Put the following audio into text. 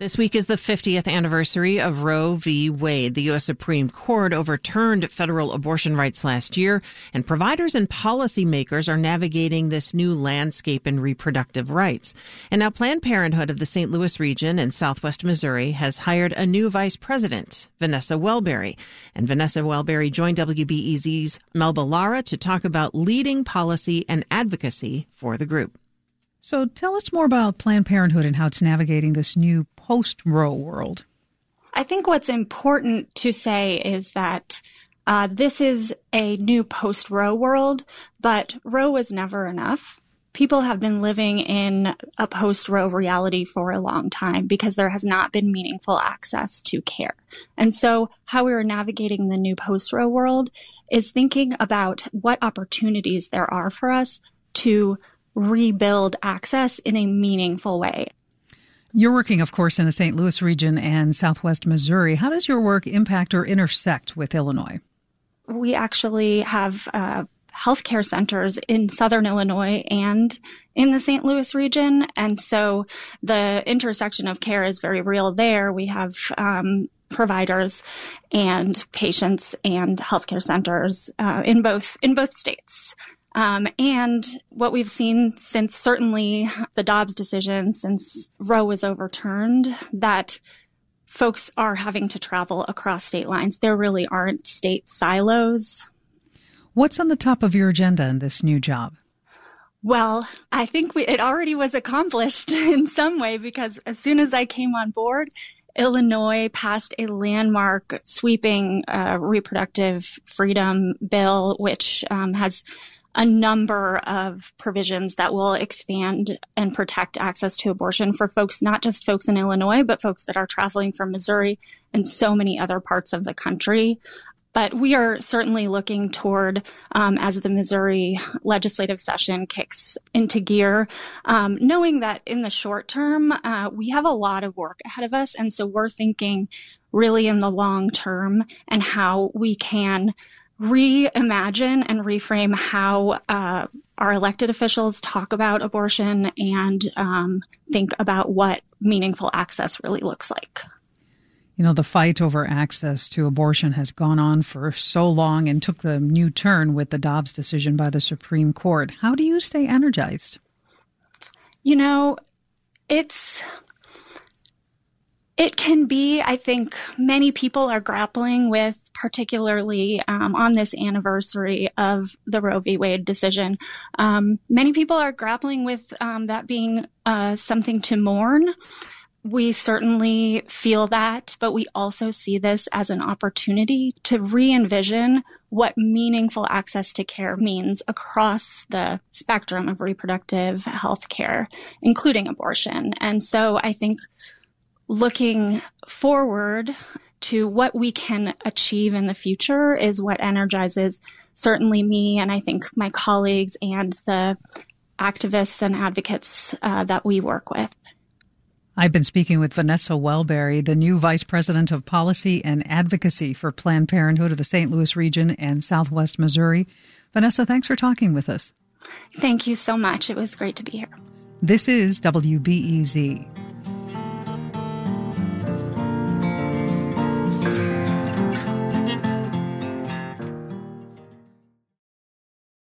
This week is the 50th anniversary of Roe v. Wade. The U.S. Supreme Court overturned federal abortion rights last year, and providers and policymakers are navigating this new landscape in reproductive rights. And now Planned Parenthood of the St. Louis region in southwest Missouri has hired a new vice president, Vanessa Wellbery. And Vanessa Wellbery joined WBEZ's Melba Lara to talk about leading policy and advocacy for the group. So tell us more about Planned Parenthood and how it's navigating this new post Roe world. I think what's important to say is that uh, this is a new post Roe world, but Roe was never enough. People have been living in a post Roe reality for a long time because there has not been meaningful access to care. And so, how we are navigating the new post Roe world is thinking about what opportunities there are for us to rebuild access in a meaningful way. You're working, of course, in the St. Louis region and southwest Missouri. How does your work impact or intersect with Illinois? We actually have uh, healthcare centers in southern Illinois and in the St. Louis region. And so the intersection of care is very real there. We have um, providers and patients and healthcare centers uh, in both in both states. Um, and what we've seen since certainly the Dobbs decision, since Roe was overturned, that folks are having to travel across state lines. There really aren't state silos. What's on the top of your agenda in this new job? Well, I think we, it already was accomplished in some way because as soon as I came on board, Illinois passed a landmark sweeping uh, reproductive freedom bill, which um, has a number of provisions that will expand and protect access to abortion for folks, not just folks in Illinois, but folks that are traveling from Missouri and so many other parts of the country. But we are certainly looking toward, um, as the Missouri legislative session kicks into gear, um, knowing that in the short term, uh, we have a lot of work ahead of us. And so we're thinking really in the long term and how we can reimagine and reframe how uh, our elected officials talk about abortion and um, think about what meaningful access really looks like. You know, the fight over access to abortion has gone on for so long and took the new turn with the Dobbs decision by the Supreme Court. How do you stay energized? You know, it's it can be, I think many people are grappling with, particularly um, on this anniversary of the Roe v. Wade decision. Um, many people are grappling with um, that being uh, something to mourn. We certainly feel that, but we also see this as an opportunity to re envision what meaningful access to care means across the spectrum of reproductive health care, including abortion. And so I think looking forward to what we can achieve in the future is what energizes certainly me and I think my colleagues and the activists and advocates uh, that we work with. I've been speaking with Vanessa Wellbery, the new Vice President of Policy and Advocacy for Planned Parenthood of the St. Louis region and Southwest Missouri. Vanessa, thanks for talking with us. Thank you so much. It was great to be here. This is WBEZ.